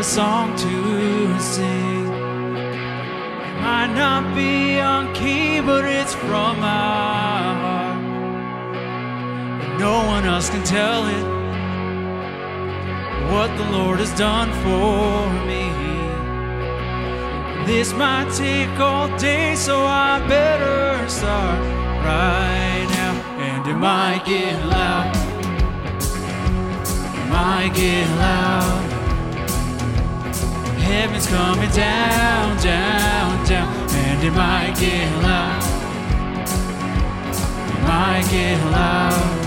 A song to sing. It might not be on key, but it's from my heart. And no one else can tell it what the Lord has done for me. This might take all day, so I better start right now. And it might get loud. It might get loud. Heaven's coming down, down, down. And it might get loud. It might get loud.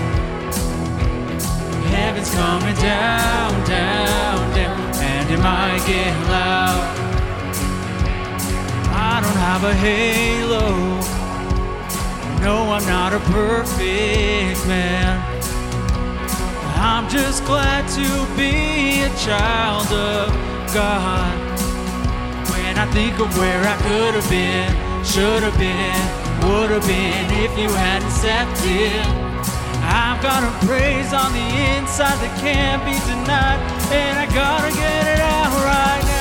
Heaven's coming down, down, down. And it might get loud. I don't have a halo. No, I'm not a perfect man. I'm just glad to be a child of God. When I think of where I could have been, should have been, would have been if you hadn't stepped in. I've got a praise on the inside that can't be denied, and I gotta get it out right now.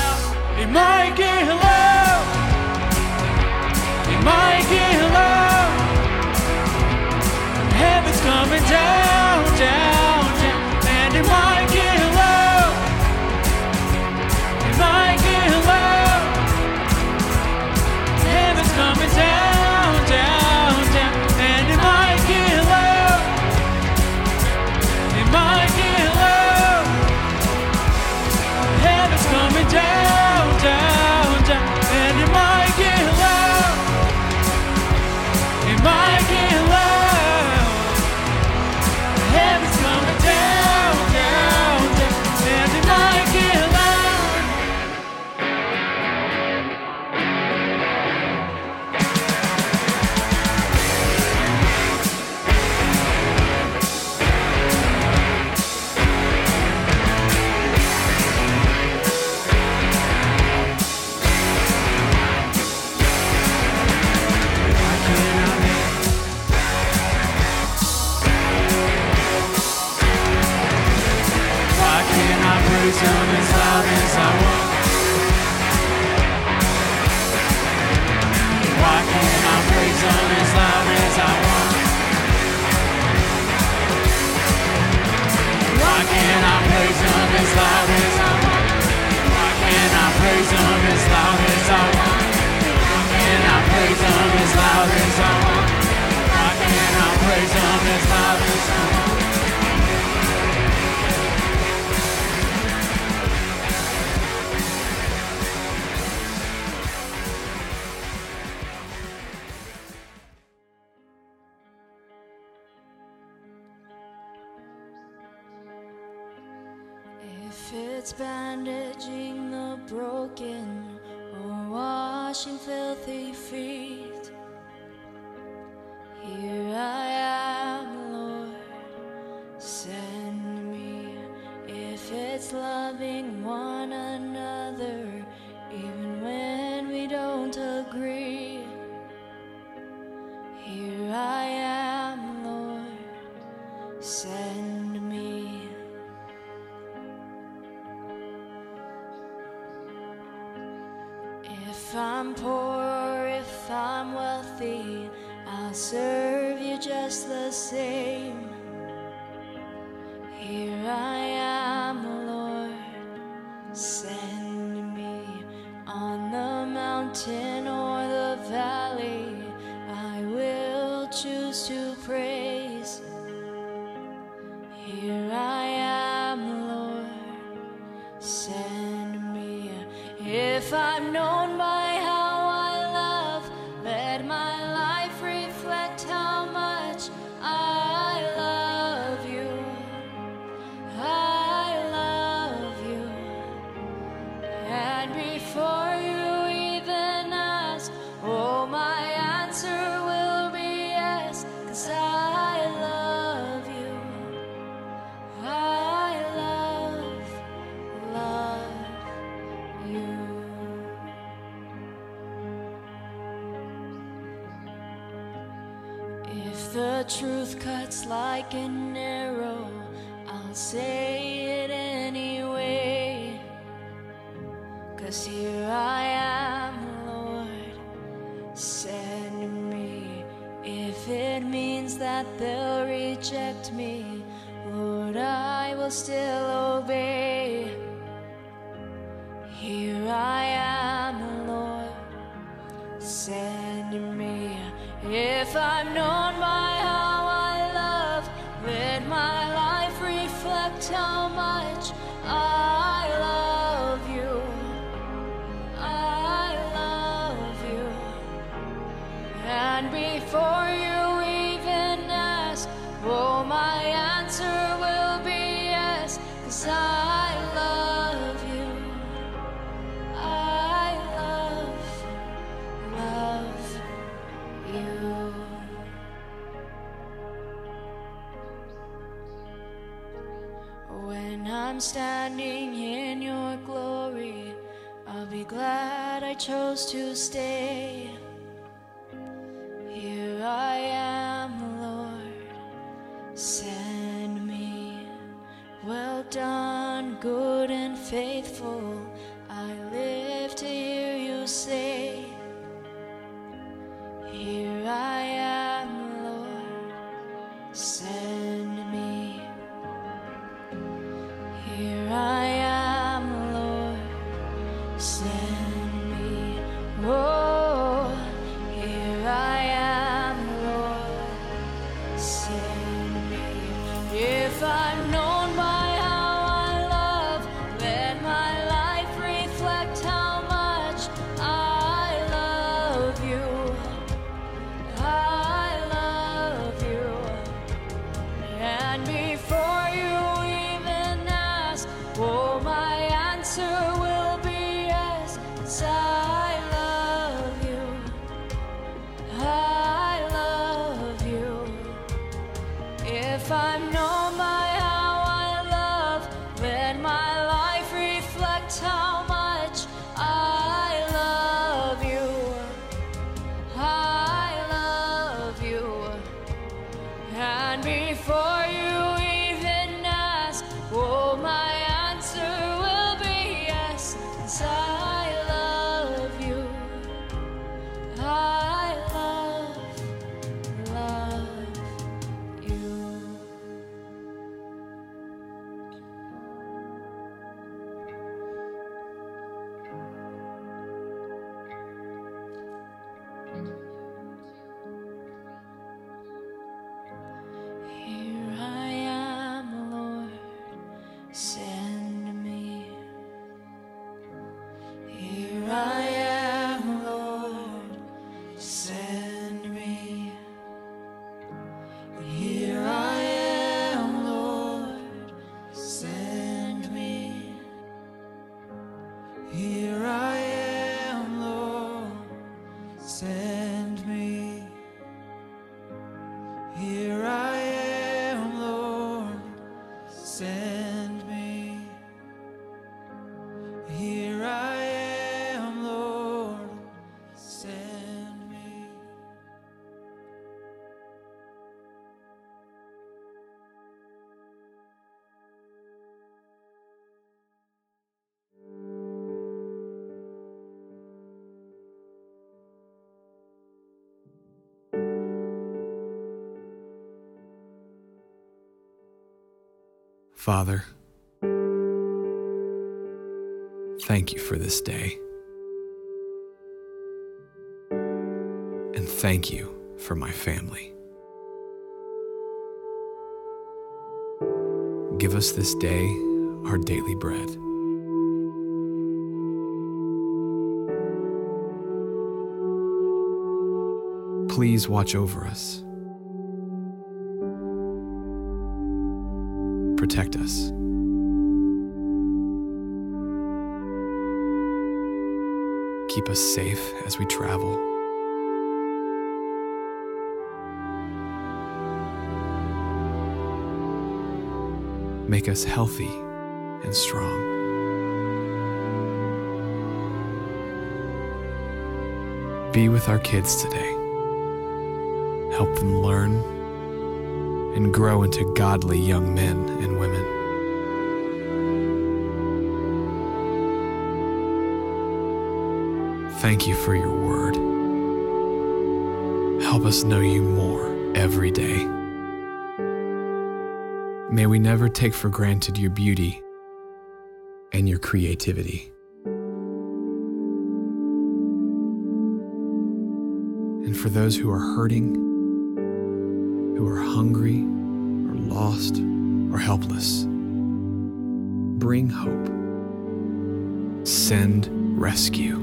It's bandaging the broken or washing filthy feet, here I am, just the truth cuts like an arrow, I'll say it anyway. Cause here I am, Lord, send me. If it means that they'll reject me, Lord, I will still obey. Here I am, Lord, send me. If I'm known by I'm standing in your glory, I'll be glad I chose to stay. If I'm known send Father, thank you for this day. And thank you for my family. Give us this day our daily bread. Please watch over us. Protect us. Keep us safe as we travel. Make us healthy and strong. Be with our kids today. Help them learn and grow into godly young men and women. Thank you for your word. Help us know you more every day. May we never take for granted your beauty and your creativity. And for those who are hurting, who are hungry, or lost, or helpless, bring hope. Send rescue.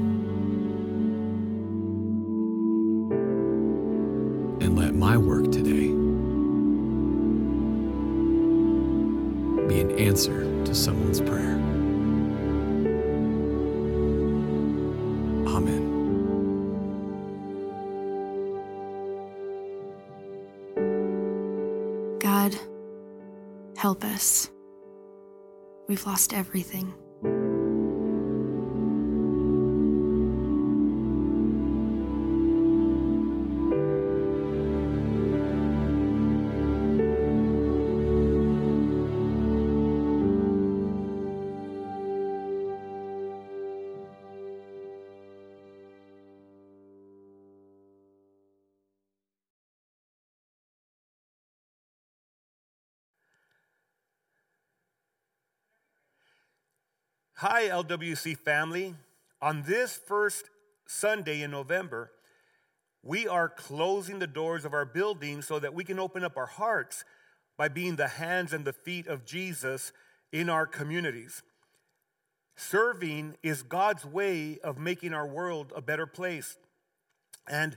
And let my work today be an answer to someone's prayer. Us. We've lost everything. Hi, LWC family. On this first Sunday in November, we are closing the doors of our building so that we can open up our hearts by being the hands and the feet of Jesus in our communities. Serving is God's way of making our world a better place. And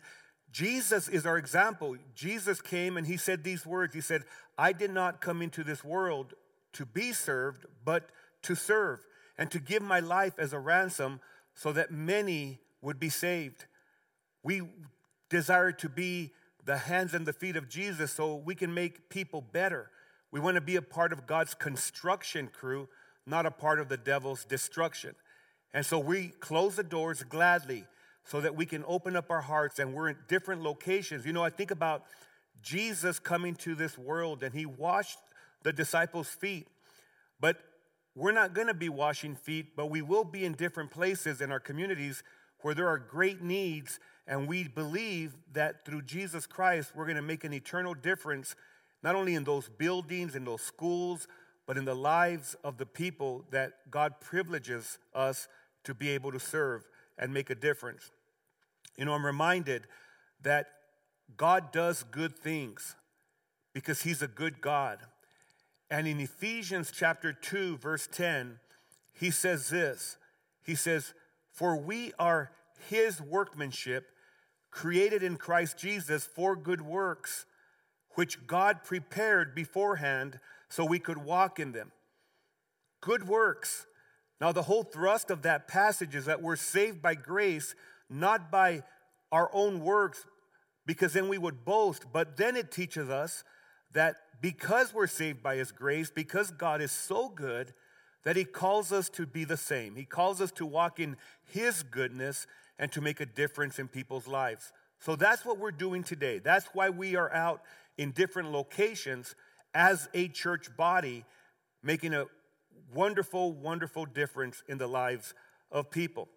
Jesus is our example. Jesus came and he said these words He said, I did not come into this world to be served, but to serve and to give my life as a ransom so that many would be saved. We desire to be the hands and the feet of Jesus so we can make people better. We want to be a part of God's construction crew, not a part of the devil's destruction. And so we close the doors gladly so that we can open up our hearts and we're in different locations. You know, I think about Jesus coming to this world and he washed the disciples' feet. But we're not going to be washing feet, but we will be in different places in our communities where there are great needs. And we believe that through Jesus Christ, we're going to make an eternal difference, not only in those buildings, in those schools, but in the lives of the people that God privileges us to be able to serve and make a difference. You know, I'm reminded that God does good things because He's a good God. And in Ephesians chapter 2, verse 10, he says this He says, For we are his workmanship, created in Christ Jesus for good works, which God prepared beforehand so we could walk in them. Good works. Now, the whole thrust of that passage is that we're saved by grace, not by our own works, because then we would boast. But then it teaches us that because we're saved by His grace, because God is so good, that He calls us to be the same. He calls us to walk in His goodness and to make a difference in people's lives. So that's what we're doing today. That's why we are out in different locations as a church body, making a wonderful, wonderful difference in the lives of people.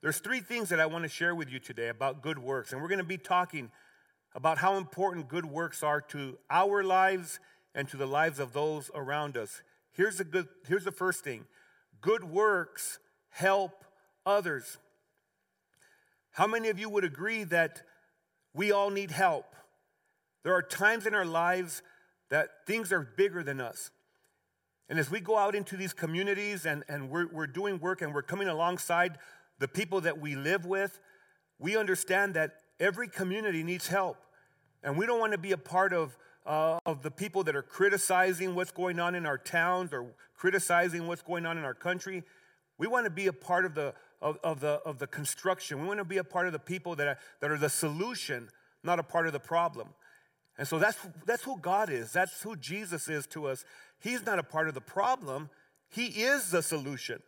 There's three things that I want to share with you today about good works, and we're going to be talking about how important good works are to our lives and to the lives of those around us. Here's the good here's the first thing. Good works help others. How many of you would agree that we all need help? There are times in our lives that things are bigger than us. And as we go out into these communities and, and we're, we're doing work and we're coming alongside the people that we live with, we understand that every community needs help. And we don't want to be a part of, uh, of the people that are criticizing what's going on in our towns or criticizing what's going on in our country. We want to be a part of the, of, of, the, of the construction. We want to be a part of the people that are, that are the solution, not a part of the problem. And so that's, that's who God is. That's who Jesus is to us. He's not a part of the problem, He is the solution.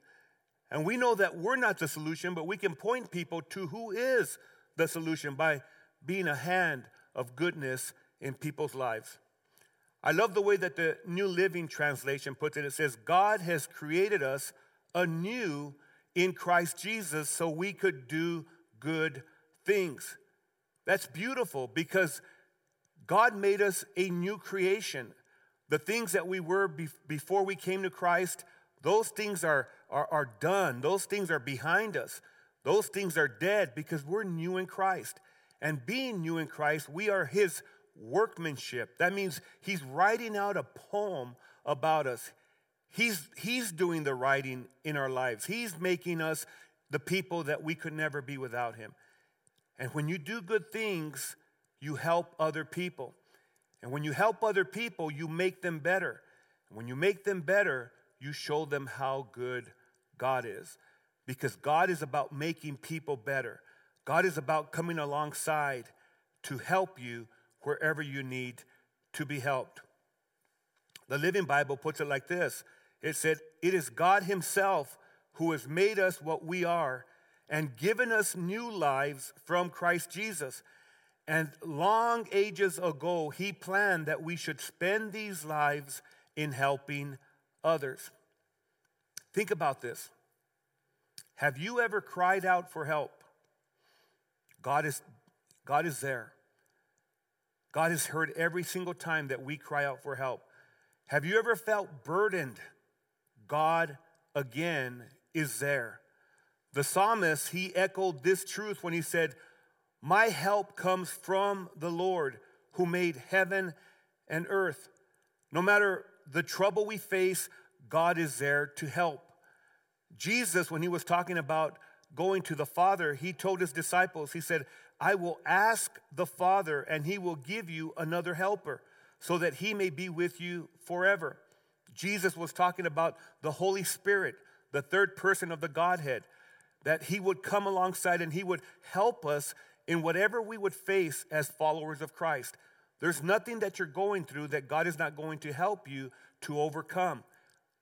And we know that we're not the solution, but we can point people to who is the solution by being a hand of goodness in people's lives. I love the way that the New Living Translation puts it. It says, God has created us anew in Christ Jesus so we could do good things. That's beautiful because God made us a new creation. The things that we were be- before we came to Christ, those things are, are, are done. Those things are behind us. Those things are dead because we're new in Christ. And being new in Christ, we are His workmanship. That means He's writing out a poem about us. He's, he's doing the writing in our lives. He's making us the people that we could never be without Him. And when you do good things, you help other people. And when you help other people, you make them better. And when you make them better, you show them how good God is. Because God is about making people better. God is about coming alongside to help you wherever you need to be helped. The Living Bible puts it like this it said, It is God Himself who has made us what we are and given us new lives from Christ Jesus. And long ages ago, He planned that we should spend these lives in helping others. Think about this. Have you ever cried out for help? God is, God is there. God has heard every single time that we cry out for help. Have you ever felt burdened? God again is there. The psalmist, he echoed this truth when he said, My help comes from the Lord who made heaven and earth. No matter the trouble we face, God is there to help. Jesus, when he was talking about going to the Father, he told his disciples, He said, I will ask the Father, and he will give you another helper so that he may be with you forever. Jesus was talking about the Holy Spirit, the third person of the Godhead, that he would come alongside and he would help us in whatever we would face as followers of Christ. There's nothing that you're going through that God is not going to help you to overcome.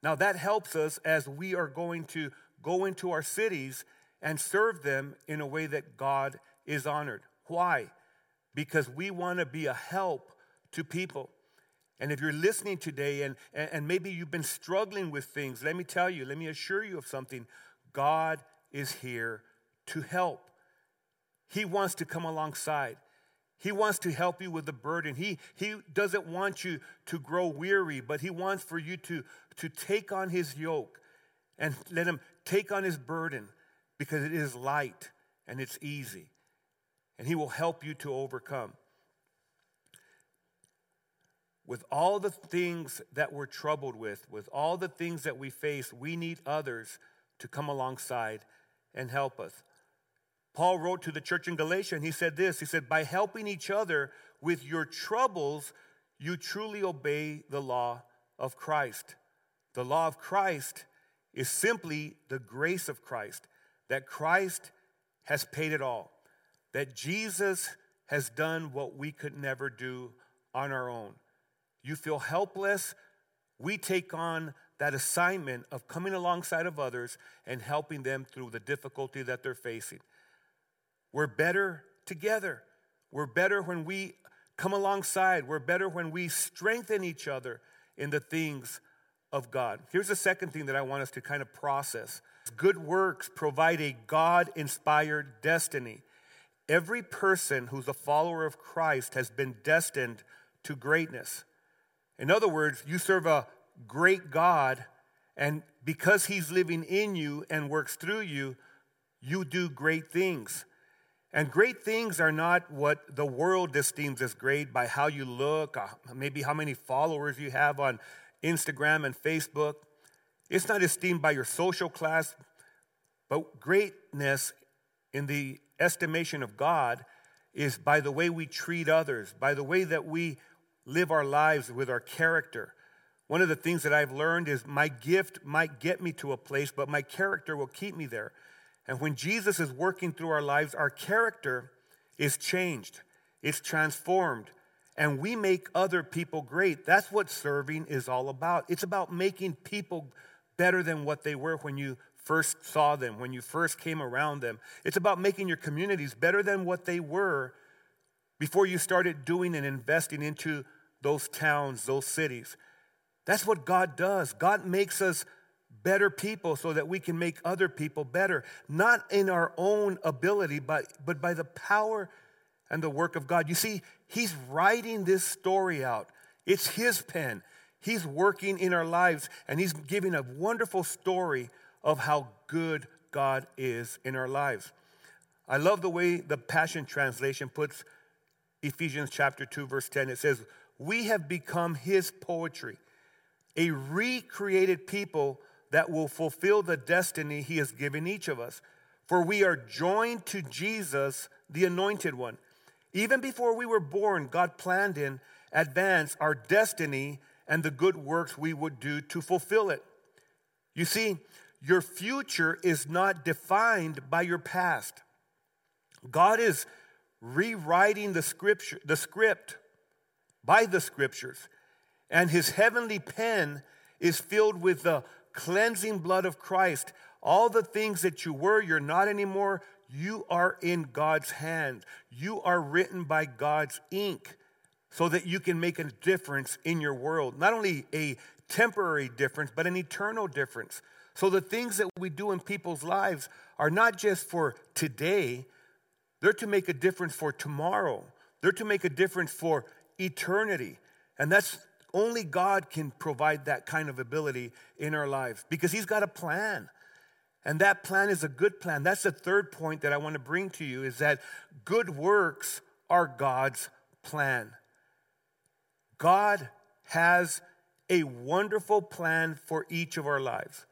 Now, that helps us as we are going to go into our cities and serve them in a way that God is honored. Why? Because we want to be a help to people. And if you're listening today and, and maybe you've been struggling with things, let me tell you, let me assure you of something. God is here to help. He wants to come alongside. He wants to help you with the burden. He, he doesn't want you to grow weary, but He wants for you to, to take on His yoke and let Him take on His burden because it is light and it's easy. And He will help you to overcome with all the things that we're troubled with, with all the things that we face, we need others to come alongside and help us. Paul wrote to the church in Galatia and he said this He said, By helping each other with your troubles, you truly obey the law of Christ. The law of Christ is simply the grace of Christ, that Christ has paid it all, that Jesus has done what we could never do on our own you feel helpless, we take on that assignment of coming alongside of others and helping them through the difficulty that they're facing. We're better together. We're better when we come alongside. We're better when we strengthen each other in the things of God. Here's the second thing that I want us to kind of process good works provide a God inspired destiny. Every person who's a follower of Christ has been destined to greatness. In other words, you serve a great God, and because He's living in you and works through you, you do great things. And great things are not what the world esteems as great by how you look, uh, maybe how many followers you have on Instagram and Facebook. It's not esteemed by your social class, but greatness in the estimation of God is by the way we treat others, by the way that we live our lives with our character. One of the things that I've learned is my gift might get me to a place, but my character will keep me there. And when Jesus is working through our lives, our character is changed, it's transformed, and we make other people great. That's what serving is all about. It's about making people better than what they were when you first saw them, when you first came around them. It's about making your communities better than what they were before you started doing and investing into those towns, those cities. That's what God does. God makes us better people so that we can make other people better, not in our own ability, but, but by the power and the work of God. You see, He's writing this story out, it's His pen. He's working in our lives and He's giving a wonderful story of how good God is in our lives. I love the way the Passion Translation puts Ephesians chapter 2, verse 10. It says, We have become His poetry, a recreated people that will fulfill the destiny He has given each of us. For we are joined to Jesus, the anointed one. Even before we were born, God planned in advance our destiny and the good works we would do to fulfill it. You see, your future is not defined by your past. God is rewriting the scripture, the script by the scriptures, and his heavenly pen is filled with the cleansing blood of Christ. All the things that you were, you're not anymore. You are in God's hand. You are written by God's ink so that you can make a difference in your world. Not only a temporary difference, but an eternal difference. So the things that we do in people's lives are not just for today, they're to make a difference for tomorrow. They're to make a difference for eternity. And that's only God can provide that kind of ability in our lives because He's got a plan. And that plan is a good plan. That's the third point that I want to bring to you is that good works are God's plan. God has a wonderful plan for each of our lives.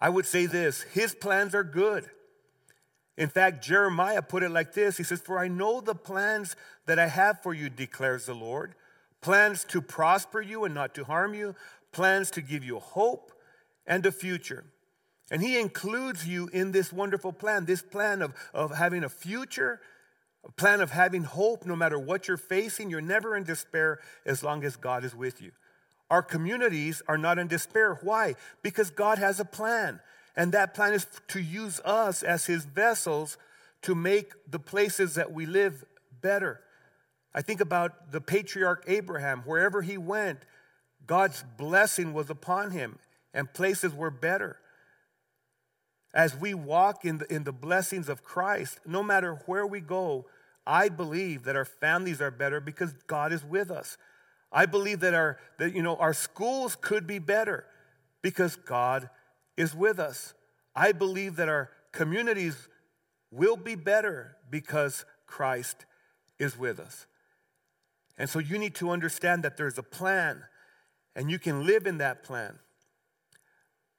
I would say this His plans are good. In fact, Jeremiah put it like this He says, For I know the plans that I have for you, declares the Lord plans to prosper you and not to harm you, plans to give you hope and a future. And He includes you in this wonderful plan, this plan of, of having a future, a plan of having hope no matter what you're facing. You're never in despair as long as God is with you. Our communities are not in despair. Why? Because God has a plan. And that plan is to use us as his vessels to make the places that we live better. I think about the patriarch Abraham. Wherever he went, God's blessing was upon him, and places were better. As we walk in the, in the blessings of Christ, no matter where we go, I believe that our families are better because God is with us. I believe that our, that, you know, our schools could be better because God is with us. I believe that our communities will be better because Christ is with us. And so you need to understand that there's a plan and you can live in that plan.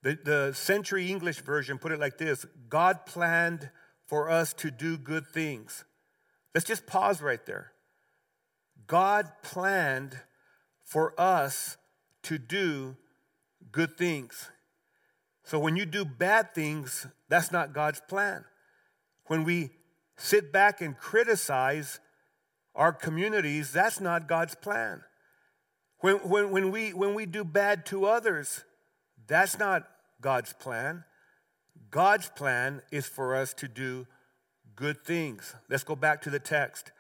The, the Century English version put it like this God planned for us to do good things. Let's just pause right there. God planned for us to do good things. So when you do bad things, that's not God's plan. When we sit back and criticize our communities, that's not God's plan. When, when, when, we, when we do bad to others, that's not God's plan. God's plan is for us to do good things. Let's go back to the text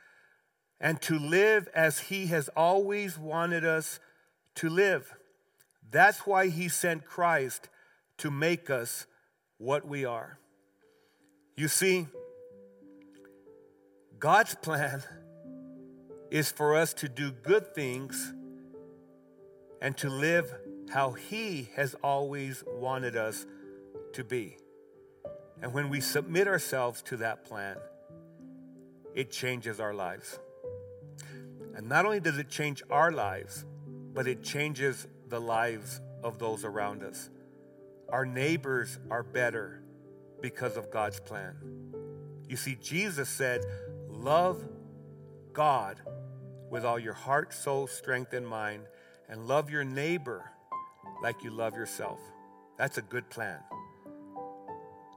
and to live as He has always wanted us to live. That's why He sent Christ to make us what we are. You see, God's plan is for us to do good things and to live how He has always wanted us to be. And when we submit ourselves to that plan, it changes our lives. And not only does it change our lives, but it changes the lives of those around us. Our neighbors are better because of God's plan. You see, Jesus said, Love God with all your heart, soul, strength, and mind, and love your neighbor like you love yourself. That's a good plan.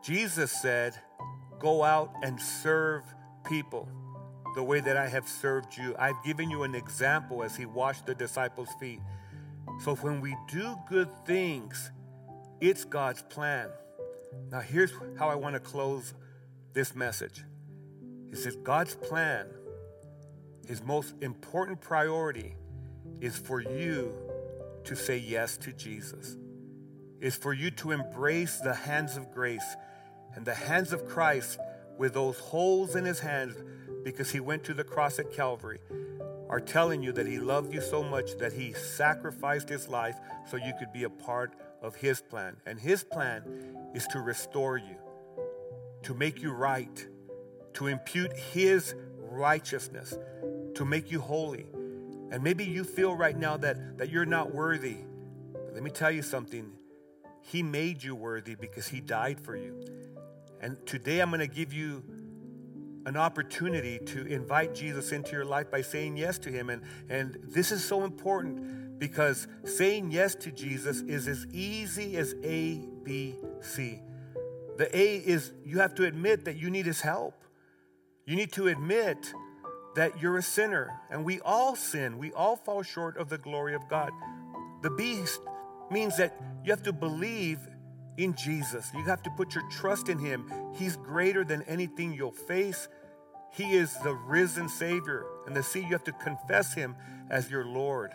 Jesus said, Go out and serve people the way that I have served you. I've given you an example as he washed the disciples' feet. So when we do good things, it's God's plan. Now, here's how I want to close this message. He says, God's plan, his most important priority, is for you to say yes to Jesus, is for you to embrace the hands of grace and the hands of Christ with those holes in his hands because he went to the cross at Calvary. are telling you that He loved you so much that He sacrificed His life so you could be a part of His plan. And His plan is to restore you, to make you right, to impute His righteousness, to make you holy. And maybe you feel right now that, that you're not worthy. But let me tell you something. He made you worthy because He died for you. And today I'm going to give you an opportunity to invite Jesus into your life by saying yes to Him. And, and this is so important because saying yes to Jesus is as easy as A, B, C. The A is you have to admit that you need His help. You need to admit that you're a sinner, and we all sin. We all fall short of the glory of God. The beast means that you have to believe in Jesus. You have to put your trust in Him. He's greater than anything you'll face. He is the risen Savior. And the C, you have to confess Him as your Lord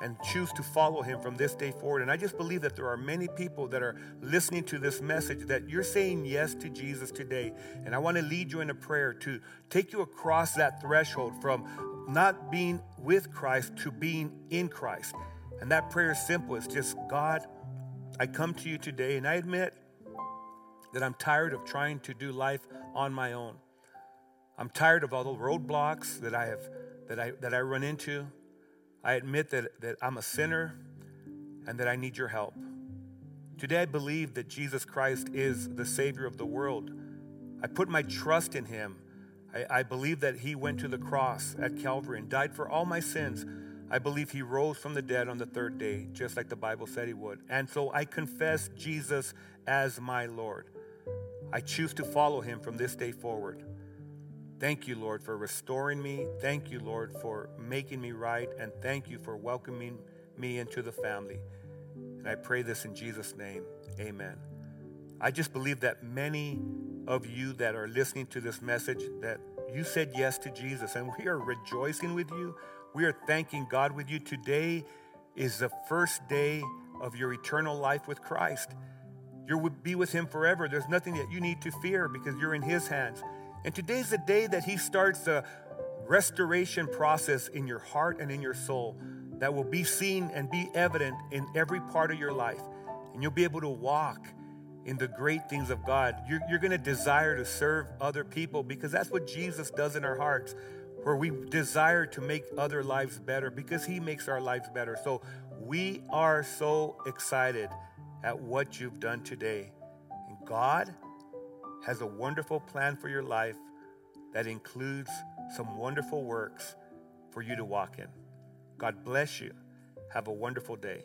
and choose to follow Him from this day forward. And I just believe that there are many people that are listening to this message that you're saying yes to Jesus today. And I want to lead you in a prayer to take you across that threshold from not being with Christ to being in Christ. And that prayer is simple. It's just, God, I come to you today and I admit that I'm tired of trying to do life on my own. I'm tired of all the roadblocks that I have that I that I run into. I admit that, that I'm a sinner and that I need your help. Today I believe that Jesus Christ is the Savior of the world. I put my trust in him. I, I believe that he went to the cross at Calvary and died for all my sins. I believe he rose from the dead on the third day, just like the Bible said he would. And so I confess Jesus as my Lord. I choose to follow him from this day forward. Thank you, Lord, for restoring me. Thank you, Lord, for making me right. And thank you for welcoming me into the family. And I pray this in Jesus' name. Amen. I just believe that many of you that are listening to this message that you said yes to Jesus and we are rejoicing with you we are thanking God with you. Today is the first day of your eternal life with Christ. You'll be with Him forever. There's nothing that you need to fear because you're in His hands. And today's the day that He starts a restoration process in your heart and in your soul that will be seen and be evident in every part of your life. And you'll be able to walk in the great things of God. You're, you're going to desire to serve other people because that's what Jesus does in our hearts where we desire to make other lives better because He makes our lives better. So we are so excited at what you've done today. And God has a wonderful plan for your life that includes some wonderful works for you to walk in. God bless you. Have a wonderful day.